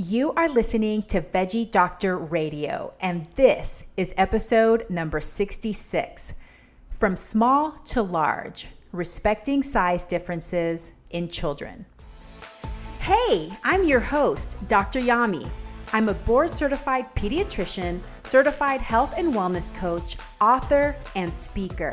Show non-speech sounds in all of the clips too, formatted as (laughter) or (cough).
You are listening to Veggie Doctor Radio, and this is episode number 66 From Small to Large Respecting Size Differences in Children. Hey, I'm your host, Dr. Yami. I'm a board certified pediatrician, certified health and wellness coach, author, and speaker.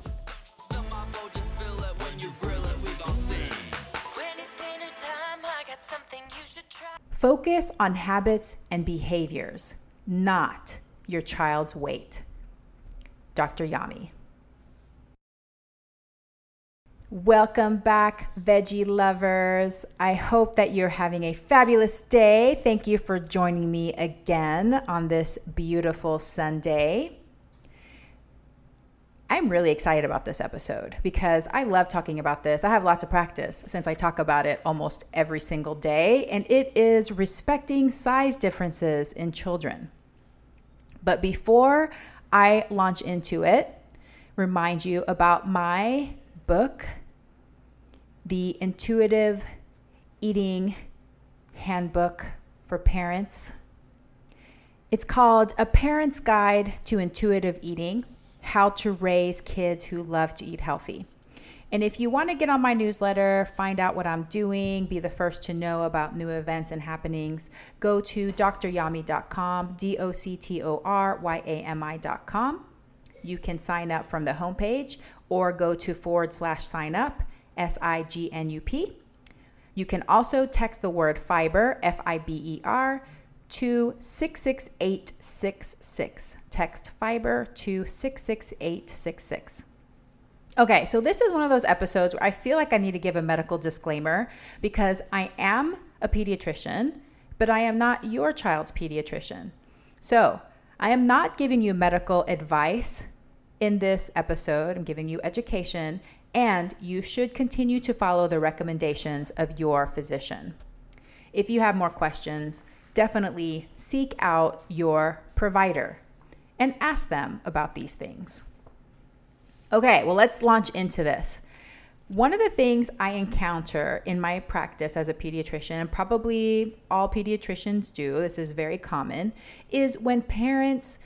Focus on habits and behaviors, not your child's weight. Dr. Yami. Welcome back, veggie lovers. I hope that you're having a fabulous day. Thank you for joining me again on this beautiful Sunday. I'm really excited about this episode because I love talking about this. I have lots of practice since I talk about it almost every single day, and it is respecting size differences in children. But before I launch into it, remind you about my book, The Intuitive Eating Handbook for Parents. It's called A Parent's Guide to Intuitive Eating how to raise kids who love to eat healthy. And if you want to get on my newsletter, find out what I'm doing, be the first to know about new events and happenings, go to doctoryami.com, D O C T O R Y A M I.com. You can sign up from the homepage or go to forward slash sign up, S I G N U P. You can also text the word fiber, F I B E R, to 66866. Text fiber to 66866. Okay, so this is one of those episodes where I feel like I need to give a medical disclaimer because I am a pediatrician, but I am not your child's pediatrician. So I am not giving you medical advice in this episode. I'm giving you education, and you should continue to follow the recommendations of your physician. If you have more questions, definitely seek out your provider and ask them about these things. Okay, well, let's launch into this. One of the things I encounter in my practice as a pediatrician, and probably all pediatricians do, this is very common, is when parents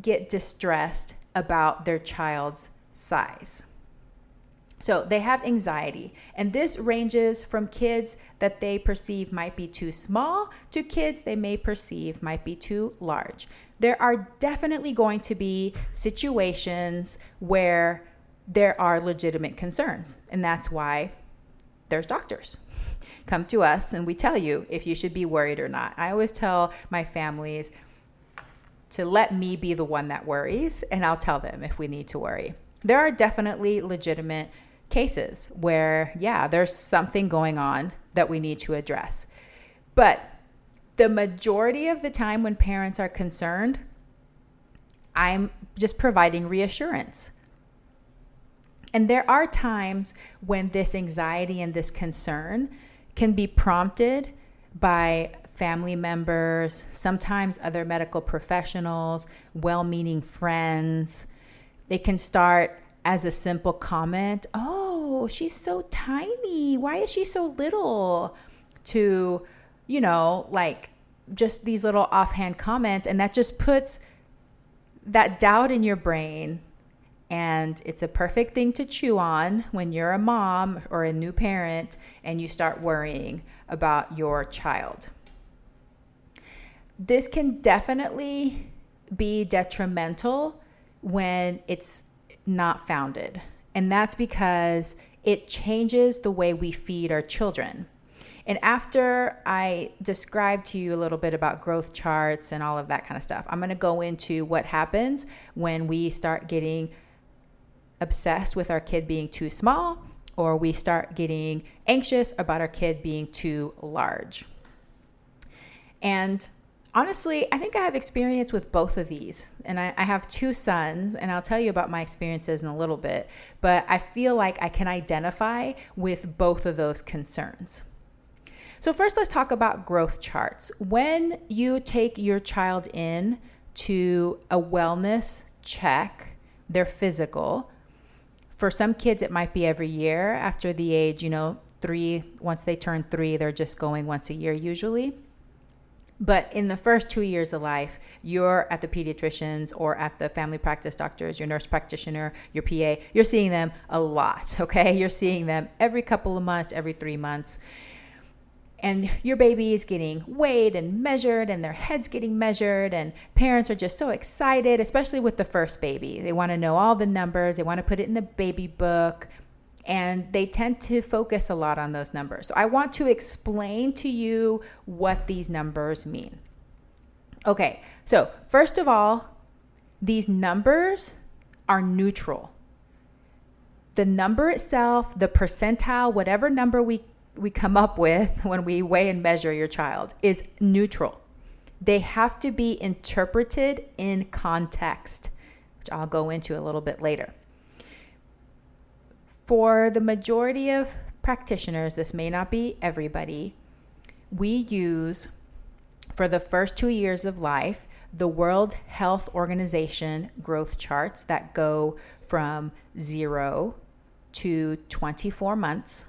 get distressed about their child's size. So they have anxiety, and this ranges from kids that they perceive might be too small to kids they may perceive might be too large. There are definitely going to be situations where there are legitimate concerns, and that's why there's doctors. Come to us and we tell you if you should be worried or not. I always tell my families to let me be the one that worries, and I'll tell them if we need to worry. There are definitely legitimate cases where, yeah, there's something going on that we need to address. But the majority of the time when parents are concerned, I'm just providing reassurance. And there are times when this anxiety and this concern can be prompted by family members, sometimes other medical professionals, well meaning friends. It can start as a simple comment, oh, she's so tiny. Why is she so little? To, you know, like just these little offhand comments. And that just puts that doubt in your brain. And it's a perfect thing to chew on when you're a mom or a new parent and you start worrying about your child. This can definitely be detrimental when it's not founded. And that's because it changes the way we feed our children. And after I describe to you a little bit about growth charts and all of that kind of stuff, I'm going to go into what happens when we start getting obsessed with our kid being too small or we start getting anxious about our kid being too large. And honestly, I think I have experience with both of these. And I, I, have two sons, and I'll tell you about my experiences in a little bit. But I feel like I can identify with both of those concerns. So, first, let's talk about growth charts. When you take your child in to a wellness check, their physical, for some kids, it might be every year after the age, you know, three. Once they turn three, they're just going once a year usually. But in the first two years of life, you're at the pediatricians or at the family practice doctors, your nurse practitioner, your PA, you're seeing them a lot, (laughs) okay? You're seeing them every couple of months, every three months. And your baby is getting weighed and measured, and their head's getting measured, and parents are just so excited, especially with the first baby. They want to know all the numbers, they want to put it in the baby book and they tend to focus a lot on those numbers. So I want to explain to you what these numbers mean. Okay, so first of all, these numbers are neutral. The number itself, the percentile, whatever number we, we come up with (laughs) when we weigh and measure your child, is neutral. They have to be interpreted in context, which I'll go into a little bit later. For the majority of practitioners, this may not be everybody, we use for the first two years of life the World Health Organization growth charts that go from zero to 24 months.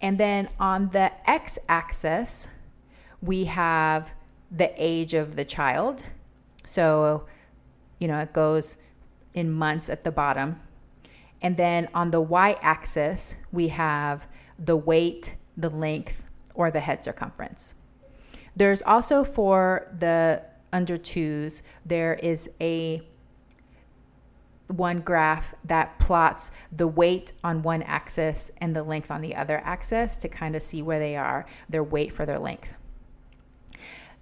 And then on the x axis, we have the age of the child. So, you know, it goes in months at the bottom. And then on the y axis, we have the weight, the length, or the head circumference. There's also for the under twos, there is a one graph that plots the weight on one axis and the length on the other axis to kind of see where they are, their weight for their length.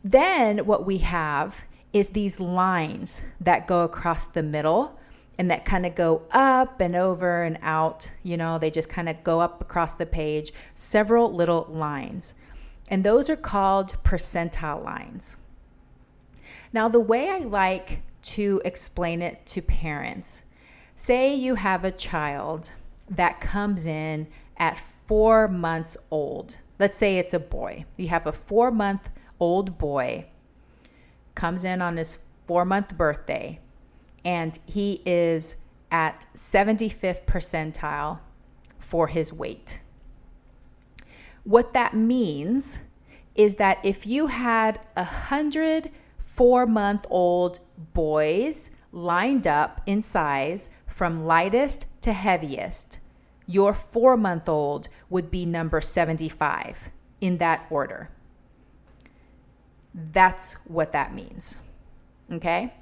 Then what we have is these lines that go across the middle and that kind of go up and over and out. You know, they just kind of go up across the page, several little lines. And those are called percentile lines. Now, the way I like to explain it to parents say you have a child that comes in at four months old. Let's say it's a boy. You have a four month old boy, comes in on his four month birthday and he is at 75th percentile for his weight. What that means is that if you had a hundred four month old boys lined up in size from lightest to heaviest, your four month old would be number 75 in that order. That's what that means. Okay?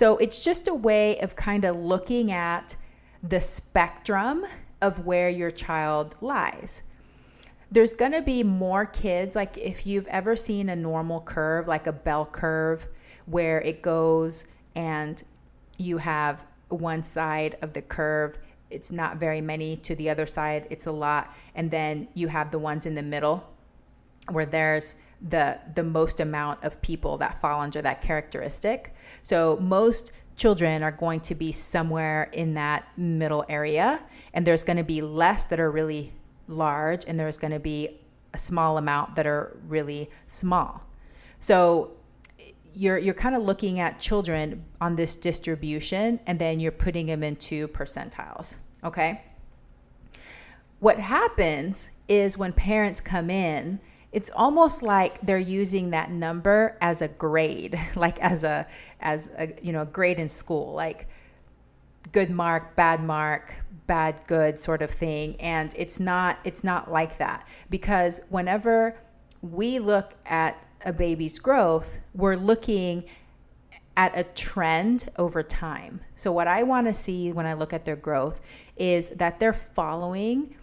So it's just a way of kind of looking at the spectrum of where your child lies. There's going to be more kids, like if you've ever seen a normal curve, like a bell curve, where it goes and you have one side of the curve, it's not very many, to the other side, it's a lot. And then you have the ones in the middle where there's the the most amount of people that fall under that characteristic. So most children are going to be somewhere in that middle area and there's going to be less that are really large and there's going to be a small amount that are really small. So you're you're kind of looking at children on this distribution and then you're putting them into percentiles, okay? What happens is when parents come in it's almost like they're using that number as a grade (laughs) like as a as a you know a grade in school like good mark bad mark bad good sort of thing. And it's not it's not like that because whenever we look at a baby's growth we're looking at a trend over time. So what i want to see when i look at their growth is that they're following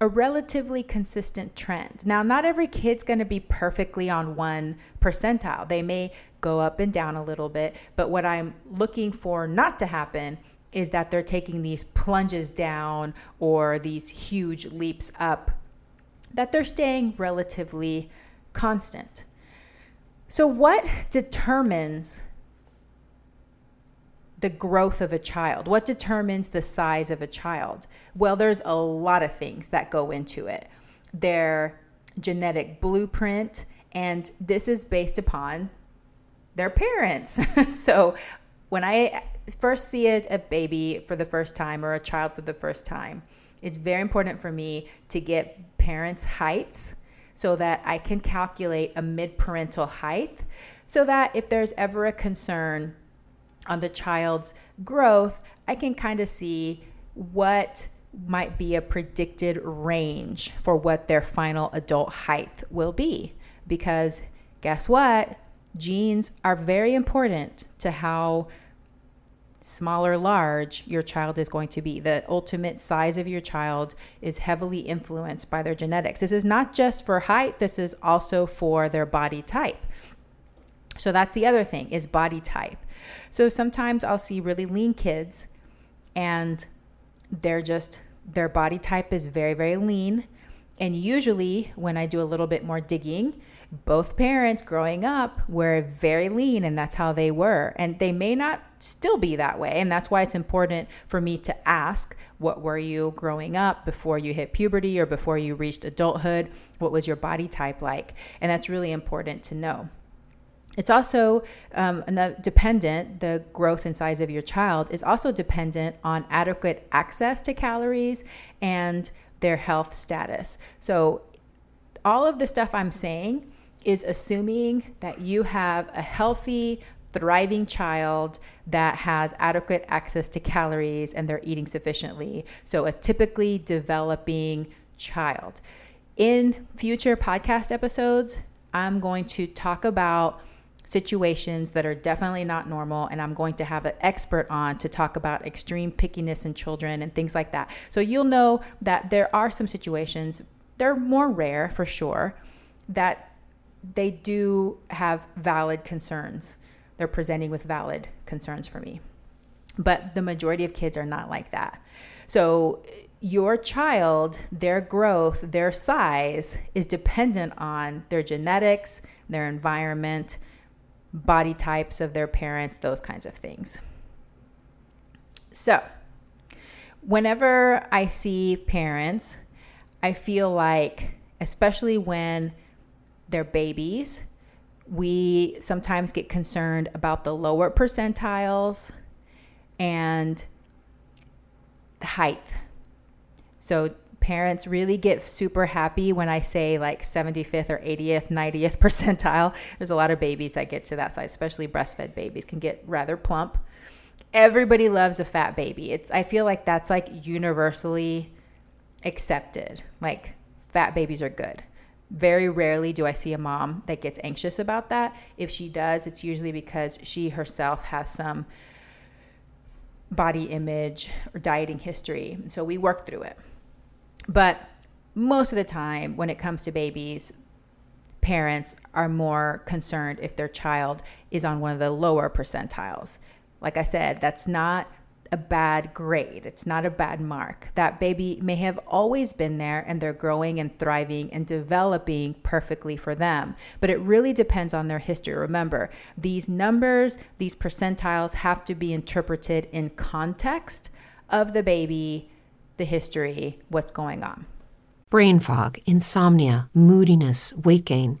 a relatively consistent trend. Now, not every kid's going to be perfectly on one percentile. They may go up and down a little bit, but what I'm looking for not to happen is that they're taking these plunges down or these huge leaps up, that they're staying relatively constant. So, what determines the growth of a child? What determines the size of a child? Well, there's a lot of things that go into it. Their genetic blueprint, and this is based upon their parents. (laughs) so, when I first see a, a baby for the first time or a child for the first time, it's very important for me to get parents' heights so that I can calculate a mid parental height so that if there's ever a concern on the child's growth, I can kind of see what might be a predicted range for what their final adult height will be. Because guess what? Genes are very important to how small or large your child is going to be. The ultimate size of your child is heavily influenced by their genetics. This is not just for height, this is also for their body type. So that's the other thing is body type. So sometimes I'll see really lean kids and they're just their body type is very very lean and usually, when I do a little bit more digging, both parents growing up were very lean, and that's how they were. And they may not still be that way. And that's why it's important for me to ask what were you growing up before you hit puberty or before you reached adulthood? What was your body type like? And that's really important to know. It's also um, dependent, the growth and size of your child is also dependent on adequate access to calories and their health status. So, all of the stuff I'm saying is assuming that you have a healthy, thriving child that has adequate access to calories and they're eating sufficiently. So, a typically developing child. In future podcast episodes, I'm going to talk about situations that are definitely not normal. And I'm going to have an expert on to talk about extreme pickiness in children and things like that. So you'll know that there are some situations, they're more rare for sure, that they do have valid concerns. They're presenting with valid concerns for me. But the majority of kids are not like that. So your child, their growth, their size is dependent on their genetics, their environment, body types of their parents, those kinds of things. So, whenever I see parents, I feel like, especially when they're babies, we sometimes get concerned about the lower percentiles and the height. So, parents really get super happy when I say like 75th or 80th, 90th (laughs) percentile. There's a lot of babies that get to that size, especially breastfed babies can get rather plump. Everybody loves a fat baby. It's I feel like that's like universally accepted. Like fat babies are good. Very rarely do I see a mom that gets anxious about that. If she does, it's usually because she herself has some body image or dieting history. So we work through it. But most of the time, when it comes to babies, parents are more concerned if their child is on one of the lower percentiles. Like I said, that's not a bad grade. It's not a bad mark. That baby may have always been there and they're growing and thriving and developing perfectly for them. But it really depends on their history. Remember, these numbers, these percentiles have to be interpreted in context of the baby the history, what's going on. Brain fog, insomnia, moodiness, weight gain.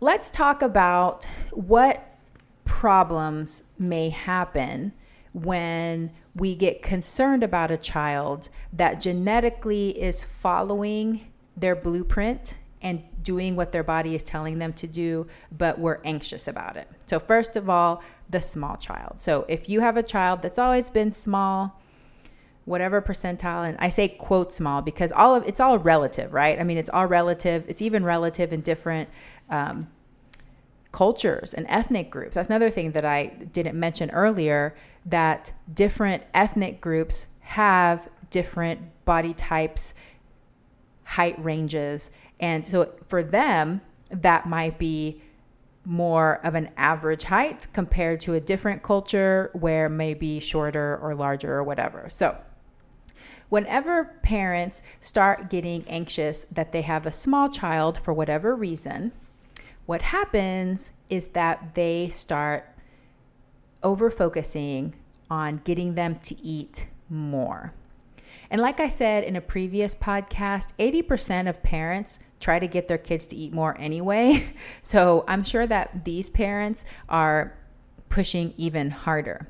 let's talk about what problems may happen when we get concerned about a child that genetically is following their blueprint and doing what their body is telling them to do, but we're anxious about it. So, first of all, the small child. So, if you have a child that's always been small, whatever percentile and i say quote small because all of it's all relative right i mean it's all relative it's even relative in different um, cultures and ethnic groups. That's another thing that I didn't mention earlier that different ethnic groups have different body types, height ranges. And so for them, that might be more of an average height compared to a different culture where maybe shorter or larger or whatever. So, whenever parents start getting anxious that they have a small child for whatever reason, what happens is that they start over focusing on getting them to eat more. And like I said in a previous podcast, 80% of parents try to get their kids to eat more anyway. (laughs) So I'm sure that these parents are pushing even harder.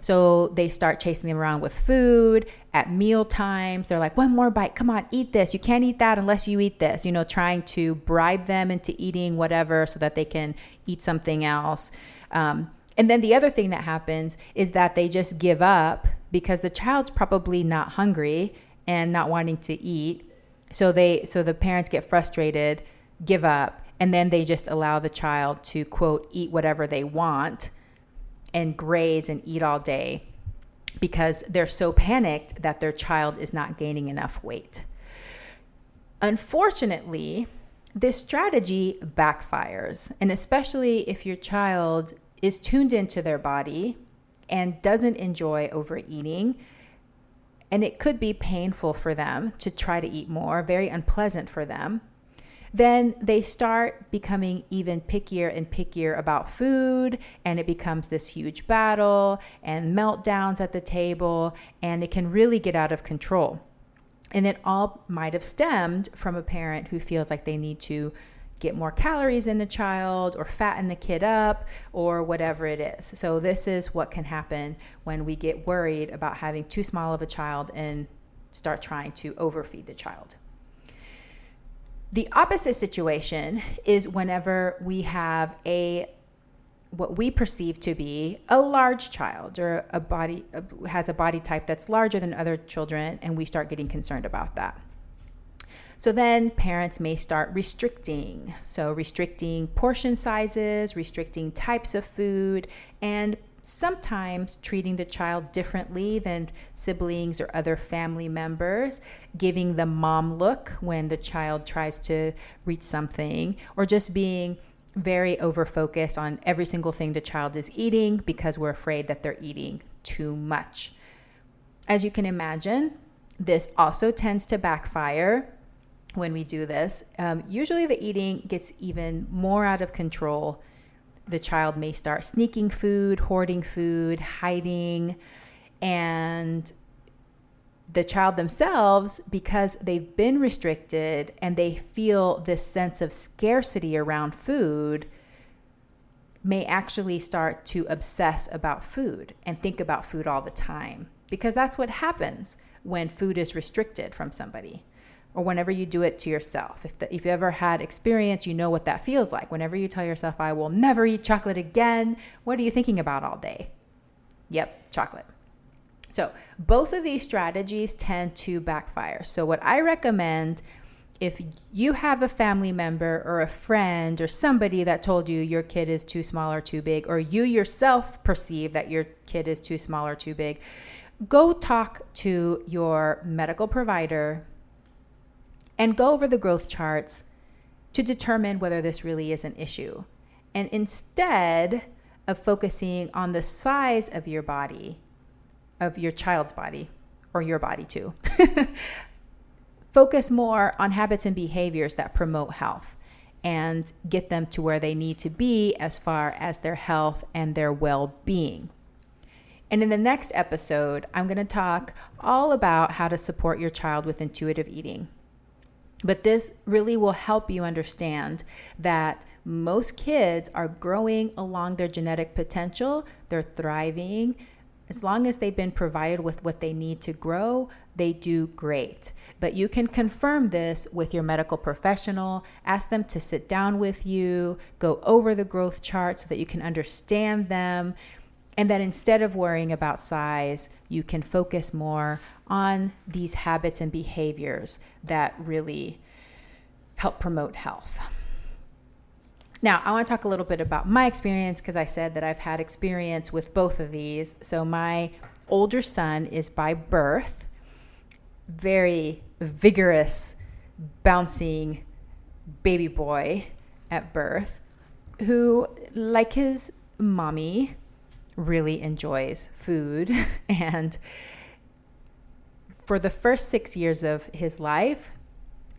So they start chasing them around with food at meal times. They're like, one more bite. Come on, eat this. You can't eat that unless you eat this. You know, trying to bribe them into eating whatever so that they can eat something else. Um, and then the other thing that happens is that they just give up because the child's probably not hungry and not wanting to eat. So they so the parents get frustrated, give up, and then they just allow the child to quote eat whatever they want and graze and eat all day because they're so panicked that their child is not gaining enough weight. Unfortunately, this strategy backfires, and especially if your child is tuned into their body and doesn't enjoy overeating. And it could be painful for them to try to eat more, very unpleasant for them. Then they start becoming even pickier and pickier about food, and it becomes this huge battle and meltdowns at the table, and it can really get out of control. And it all might have stemmed from a parent who feels like they need to get more calories in the child or fatten the kid up or whatever it is. So, this is what can happen when we get worried about having too small of a child and start trying to overfeed the child. The opposite situation (laughs) is whenever we have a what we perceive to be a large child or a body has a body type that's larger than other children and we start getting concerned about that. So then parents may start restricting. So, restricting portion sizes, restricting types of food, and sometimes treating the child differently than siblings or other family members, giving the mom look when the child tries to reach something, or just being very over focused on every single thing the child is eating because we're afraid that they're eating too much. As you can imagine, this also tends to backfire when we do this. Um, usually, the eating gets even more out of control. The child may start sneaking food, hoarding food, hiding, and the child themselves, because they've been restricted and they feel this sense of scarcity around food, may actually start to obsess about food and think about food all the time. Because that's what happens when food is restricted from somebody or whenever you do it to yourself. If, the, if you ever had experience, you know what that feels like. Whenever you tell yourself, I will never eat chocolate again, what are you thinking about all day? Yep, chocolate. So, both of these strategies tend to backfire. So, what I recommend if you have a family member or a friend or somebody that told you your kid is too small or too big, or you yourself perceive that your kid is too small or too big, go talk to your medical provider and go over the growth charts to determine whether this really is an issue. And instead of focusing on the size of your body, of your child's body, or your body too, (laughs) focus more on habits and behaviors that promote health and get them to where they need to be as far as their health and their well being. And in the next episode, I'm going to talk all about how to support your child with intuitive eating. But this really will help you understand that most kids are growing along their genetic potential, they're thriving. As long as they've been provided with what they need to grow, they do great. But you can confirm this with your medical professional. Ask them to sit down with you, go over the growth chart so that you can understand them. And that instead of worrying about size, you can focus more on these habits and behaviors that really help promote health. Now, I want to talk a little bit about my experience because I said that I've had experience with both of these. So, my older son is by birth very vigorous, bouncing baby boy at birth who, like his mommy, really enjoys food. (laughs) and for the first six years of his life,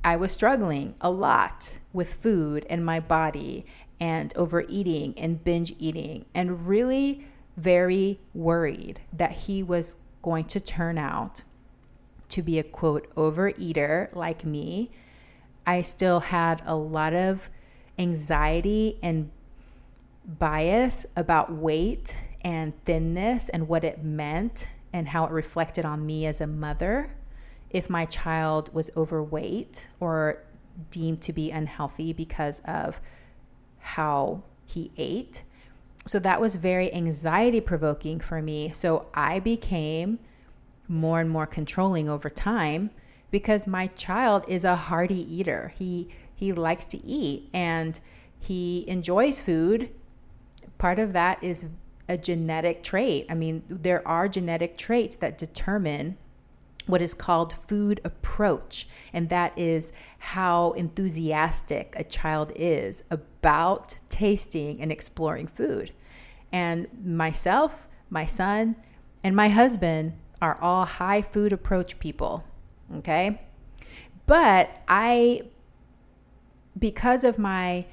I was struggling a lot with food and my body and overeating and binge eating and really very worried that he was going to turn out to be a quote overeater like me. I still had a lot of anxiety and bias about weight and thinness and what it meant and how it reflected on me as a mother if my child was overweight or deemed to be unhealthy because of how he ate. So that was very anxiety provoking for me. So I became more and more controlling over time because my child is a hearty eater. He he likes to eat and he enjoys food. Part of that is a genetic trait. I mean, there are genetic traits that determine what is called food approach, and that is how enthusiastic a child is about tasting and exploring food. And myself, my son, and my husband are all high food approach people. Okay. But I, because of my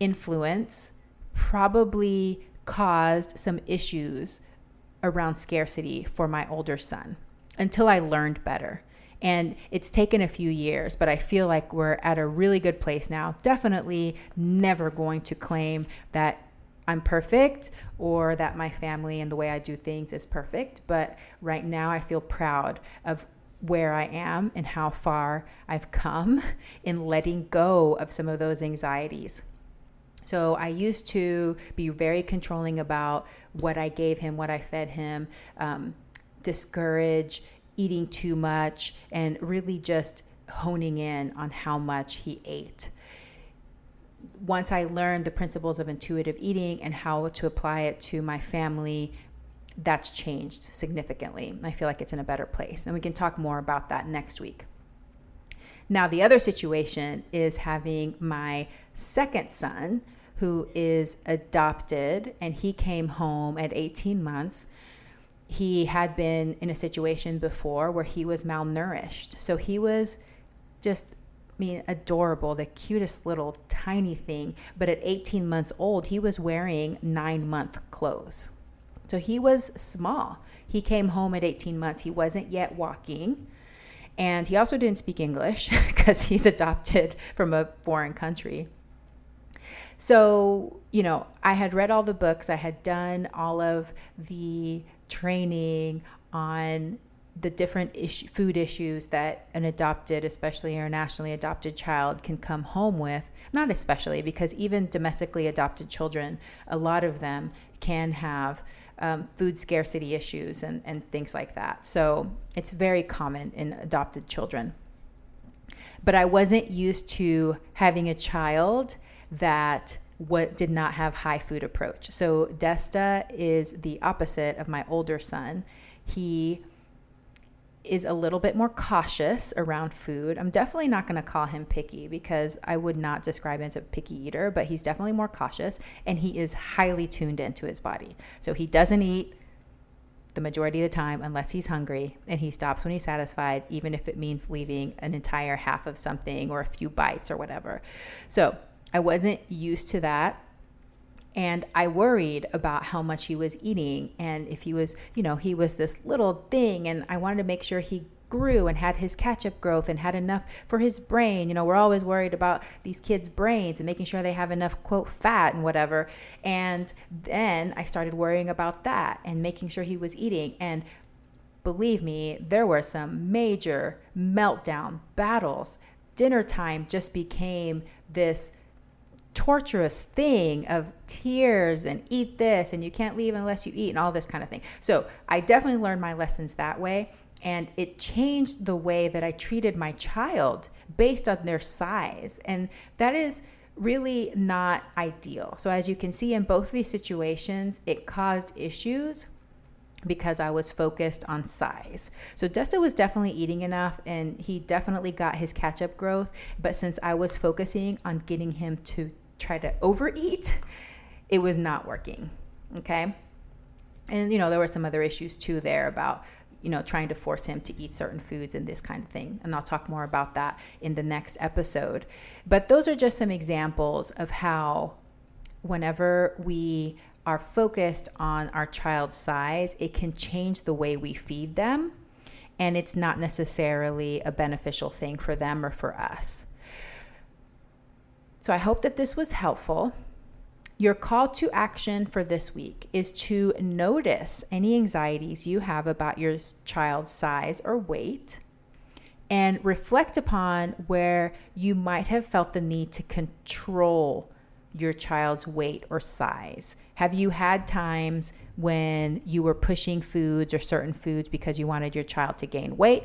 influence, probably caused some issues around scarcity for my older son until I learned better. And it's taken a few years, but I feel like we're at a really good place now. Definitely never going to claim that I'm perfect or that my family and the way I do things is perfect. But right now, I feel proud of where I am and how far I've come (laughs) in letting go of some of those anxieties. So I used to be very controlling about what I gave him, what I fed him, um, discourage eating too much, and really just honing in on how much he ate once I learned the principles of intuitive eating and how to apply it to my family, that's changed significantly. I feel like it's in a better place. And we can talk more about that next week. Now, the other situation is having my second son, who is adopted, and he came home at 18 months. He had been in a situation before where he was malnourished. So he was just I mean, adorable, the cutest little tiny thing. But at 18 months old, he was wearing nine month clothes. So he was small. He came home at 18 months. He wasn't yet walking. And he also didn't speak English (laughs) because he's adopted from a foreign country. So, you know, I had read all the books, I had done all of the training on the different issue, food issues that an adopted, especially internationally adopted child can come home with. Not especially, because even domestically adopted children, a lot of them can have um, food scarcity issues and, and things like that. So it's very common in adopted children. But I wasn't used to having a child that what did not have high food approach. So Desta is the opposite of my older son. He is a little bit more cautious around food. I'm definitely not going to call him picky because I would not describe him as a picky eater, but he's definitely more cautious and he is highly tuned into his body. So he doesn't eat the majority of the time unless he's hungry and he stops when he's satisfied, even if it means leaving an entire half of something or a few bites or whatever. So I wasn't used to that and I worried about how much he was eating and if he was, you know, he was this little thing and I wanted to make sure he grew and had his catch up growth and had enough for his brain. You know, we're always worried about these kids' brains and making sure they have enough, quote, fat and whatever. And then I started worrying about that and making sure he was eating. And believe me, there were some major meltdown battles. Dinner time just became this torturous thing of tears and eat this and you can't leave unless you eat and all this kind of thing. So I definitely learned my lessons that way. And it changed the way that I treated my child based on their size. And that is really not ideal. So, as you can see in both these situations, it caused issues because I was focused on size. So Desta was definitely eating enough and he definitely got his catch up growth. But since I was focusing on getting him to try to overeat, it was not working. Okay. And, you know, there were some other issues too there about you know, trying to force him to eat certain foods and this kind of thing. And I'll talk more about that in the next episode. But those are just some examples of how, whenever we are focused on our child's size, it can change the way we feed them. And it's not necessarily a beneficial thing for them or for us. So I hope that this was helpful. Your call to action for this week is to notice any anxieties you have about your child's size or weight and reflect upon where you might have felt the need to control your child's weight or size. Have you had times when you were pushing foods or certain foods because you wanted your child to gain weight?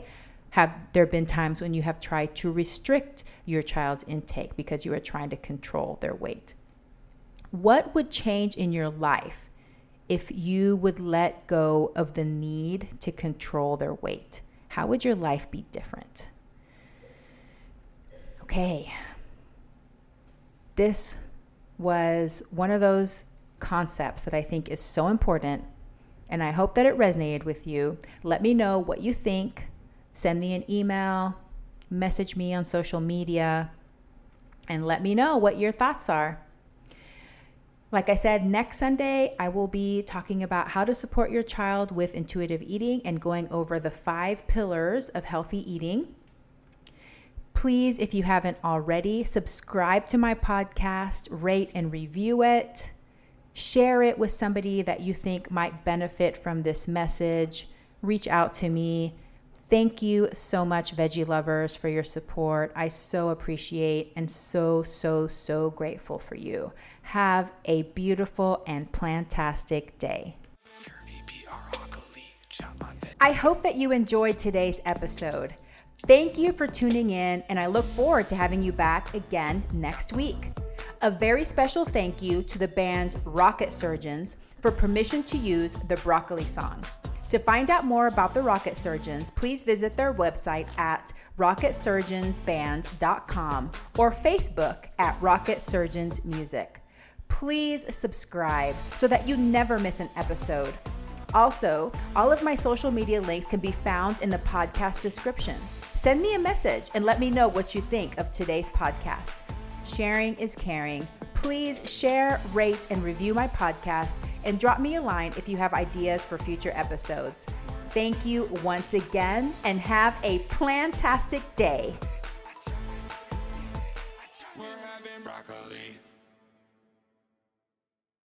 Have there been times when you have tried to restrict your child's intake because you are trying to control their weight? What would change in your life if you would let go of the need to control their weight? How would your life be different? Okay. This was one of those concepts that I think is so important, and I hope that it resonated with you. Let me know what you think. Send me an email, message me on social media, and let me know what your thoughts are. Like I said, next Sunday, I will be talking about how to support your child with intuitive eating and going over the five pillars of healthy eating. Please, if you haven't already, subscribe to my podcast, rate and review it, share it with somebody that you think might benefit from this message. Reach out to me. Thank you so much, veggie lovers, for your support. I so appreciate and so, so, so grateful for you. Have a beautiful and plantastic day. I hope that you enjoyed today's episode. Thank you for tuning in, and I look forward to having you back again next week. A very special thank you to the band Rocket Surgeons for permission to use the Broccoli song. To find out more about the Rocket Surgeons, please visit their website at rocketsurgeonsband.com or Facebook at Rocket Surgeons Music. Please subscribe so that you never miss an episode. Also, all of my social media links can be found in the podcast description. Send me a message and let me know what you think of today's podcast. Sharing is caring Please share, rate, and review my podcast and drop me a line if you have ideas for future episodes. Thank you once again and have a plantastic day.